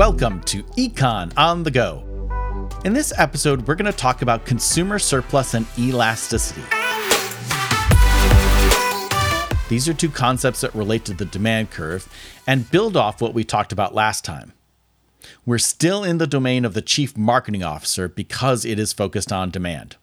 Welcome to Econ on the Go. In this episode, we're going to talk about consumer surplus and elasticity. These are two concepts that relate to the demand curve and build off what we talked about last time. We're still in the domain of the chief marketing officer because it is focused on demand.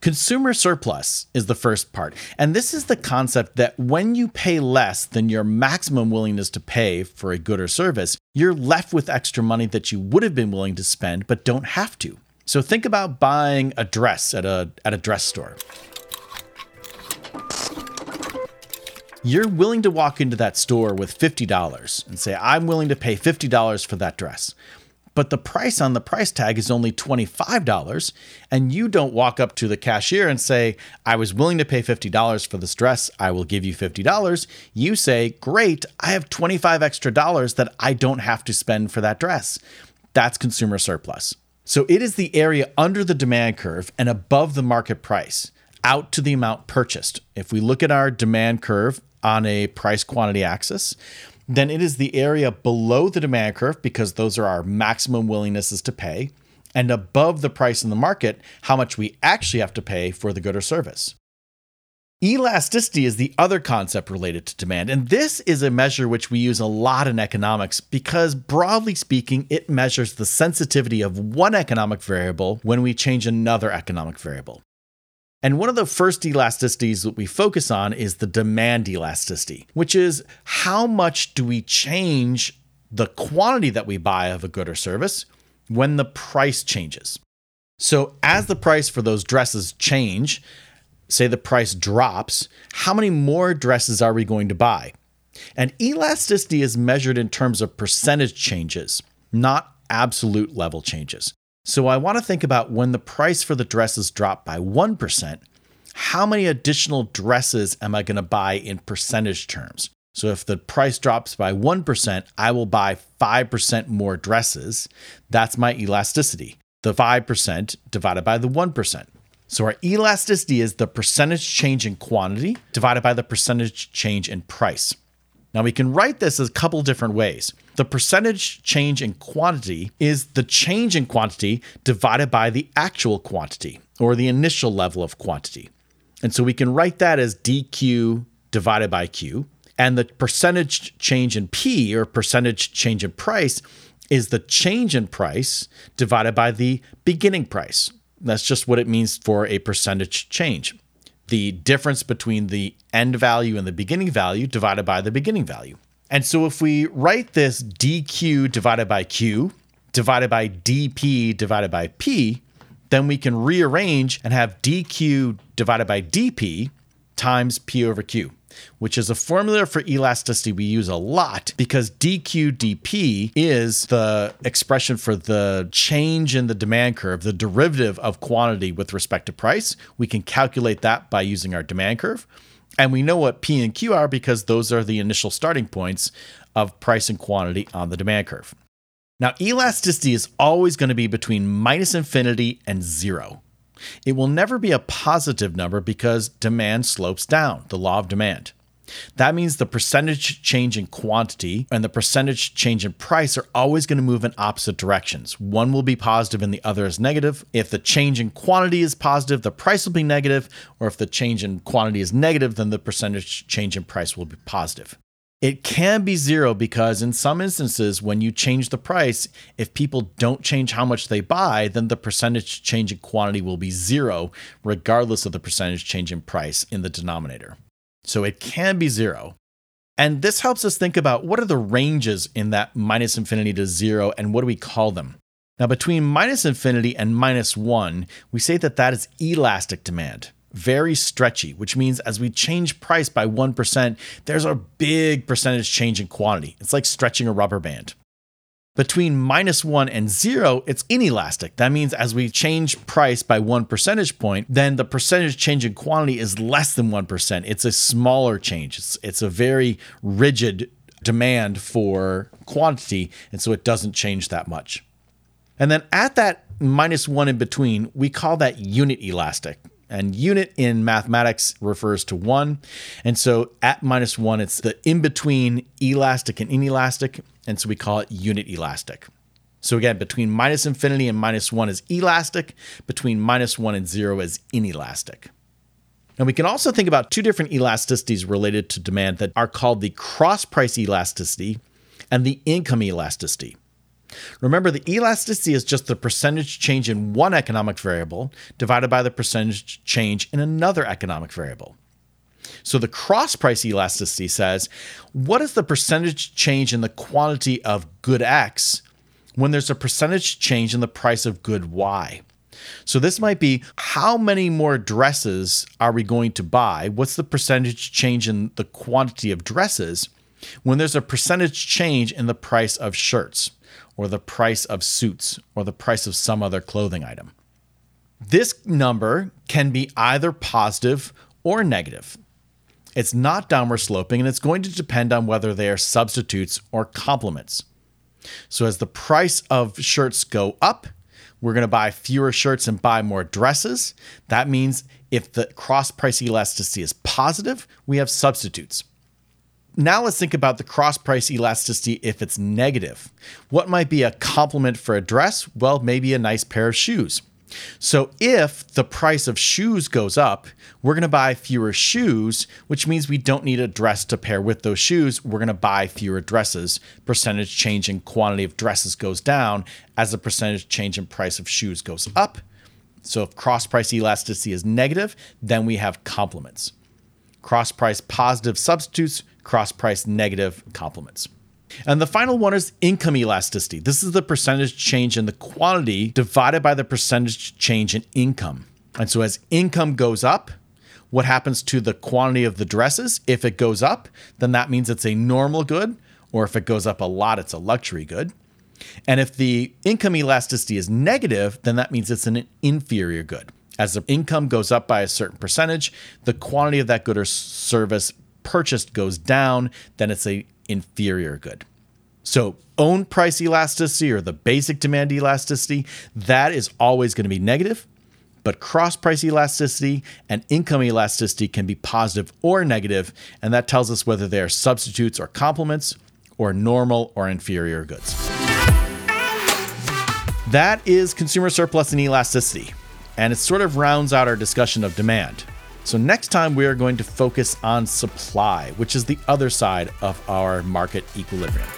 Consumer surplus is the first part. And this is the concept that when you pay less than your maximum willingness to pay for a good or service, you're left with extra money that you would have been willing to spend but don't have to. So think about buying a dress at a, at a dress store. You're willing to walk into that store with $50 and say, I'm willing to pay $50 for that dress but the price on the price tag is only $25 and you don't walk up to the cashier and say i was willing to pay $50 for this dress i will give you $50 you say great i have 25 extra dollars that i don't have to spend for that dress. That's consumer surplus. So it is the area under the demand curve and above the market price out to the amount purchased. If we look at our demand curve on a price quantity axis then it is the area below the demand curve because those are our maximum willingnesses to pay, and above the price in the market, how much we actually have to pay for the good or service. Elasticity is the other concept related to demand, and this is a measure which we use a lot in economics because, broadly speaking, it measures the sensitivity of one economic variable when we change another economic variable. And one of the first elasticities that we focus on is the demand elasticity, which is how much do we change the quantity that we buy of a good or service when the price changes. So, as the price for those dresses change, say the price drops, how many more dresses are we going to buy? And elasticity is measured in terms of percentage changes, not absolute level changes. So I want to think about when the price for the dresses drop by 1%, how many additional dresses am I going to buy in percentage terms? So if the price drops by 1%, I will buy 5% more dresses. That's my elasticity. The 5% divided by the 1%. So our elasticity is the percentage change in quantity divided by the percentage change in price. Now we can write this a couple different ways. The percentage change in quantity is the change in quantity divided by the actual quantity or the initial level of quantity. And so we can write that as dq divided by q. And the percentage change in P or percentage change in price is the change in price divided by the beginning price. That's just what it means for a percentage change the difference between the end value and the beginning value divided by the beginning value. And so if we write this dq divided by q divided by dp divided by p, then we can rearrange and have dq divided by dp times p over q which is a formula for elasticity we use a lot because dq/dp is the expression for the change in the demand curve, the derivative of quantity with respect to price. We can calculate that by using our demand curve. And we know what P and Q are because those are the initial starting points of price and quantity on the demand curve. Now, elasticity is always going to be between minus infinity and zero. It will never be a positive number because demand slopes down, the law of demand. That means the percentage change in quantity and the percentage change in price are always going to move in opposite directions. One will be positive and the other is negative. If the change in quantity is positive, the price will be negative, or if the change in quantity is negative, then the percentage change in price will be positive. It can be zero because, in some instances, when you change the price, if people don't change how much they buy, then the percentage change in quantity will be zero, regardless of the percentage change in price in the denominator. So it can be zero. And this helps us think about what are the ranges in that minus infinity to zero and what do we call them? Now, between minus infinity and minus one, we say that that is elastic demand very stretchy, which means as we change price by 1%, there's a big percentage change in quantity. It's like stretching a rubber band. Between minus one and zero, it's inelastic. That means as we change price by one percentage point, then the percentage change in quantity is less than 1%. It's a smaller change. It's, it's a very rigid demand for quantity. And so it doesn't change that much. And then at that minus one in between, we call that unit elastic And unit in mathematics refers to one. And so at minus one, it's the in between elastic and inelastic. And so we call it unit elastic. So again, between minus infinity and minus one is elastic, between minus one and zero is inelastic. And we can also think about two different elasticities related to demand that are called the cross price elasticity and the income elasticity. Remember, the elasticity is just the percentage change in one economic variable divided by the percentage change in another economic variable. So the cross price elasticity says, what is the percentage change in the quantity of good X when there's a percentage change in the price of good Y? So this might be how many more dresses are we going to buy? What's the percentage change in the quantity of dresses when there's a percentage change in the price of shirts? Or the price of suits or the price of some other clothing item. This number can be either positive or negative. It's not downward sloping and it's going to depend on whether they are substitutes or complements. So, as the price of shirts go up, we're going to buy fewer shirts and buy more dresses. That means if the cross price elasticity is positive, we have substitutes. Now let's think about the cross price elasticity if it's negative. What might be a complement for a dress? Well, maybe a nice pair of shoes. So if the price of shoes goes up, we're going to buy fewer shoes, which means we don't need a dress to pair with those shoes. We're going to buy fewer dresses. Percentage change in quantity of dresses goes down as the percentage change in price of shoes goes up. So if cross price elasticity is negative, then we have complements. Cross price positive substitutes cross price negative complements. And the final one is income elasticity. This is the percentage change in the quantity divided by the percentage change in income. And so as income goes up, what happens to the quantity of the dresses? If it goes up, then that means it's a normal good, or if it goes up a lot, it's a luxury good. And if the income elasticity is negative, then that means it's an inferior good. As the income goes up by a certain percentage, the quantity of that good or service purchased goes down, then it's a inferior good. So own price elasticity or the basic demand elasticity, that is always going to be negative. But cross price elasticity and income elasticity can be positive or negative, and that tells us whether they are substitutes or complements or normal or inferior goods. That is consumer surplus and elasticity, and it sort of rounds out our discussion of demand. So, next time we are going to focus on supply, which is the other side of our market equilibrium.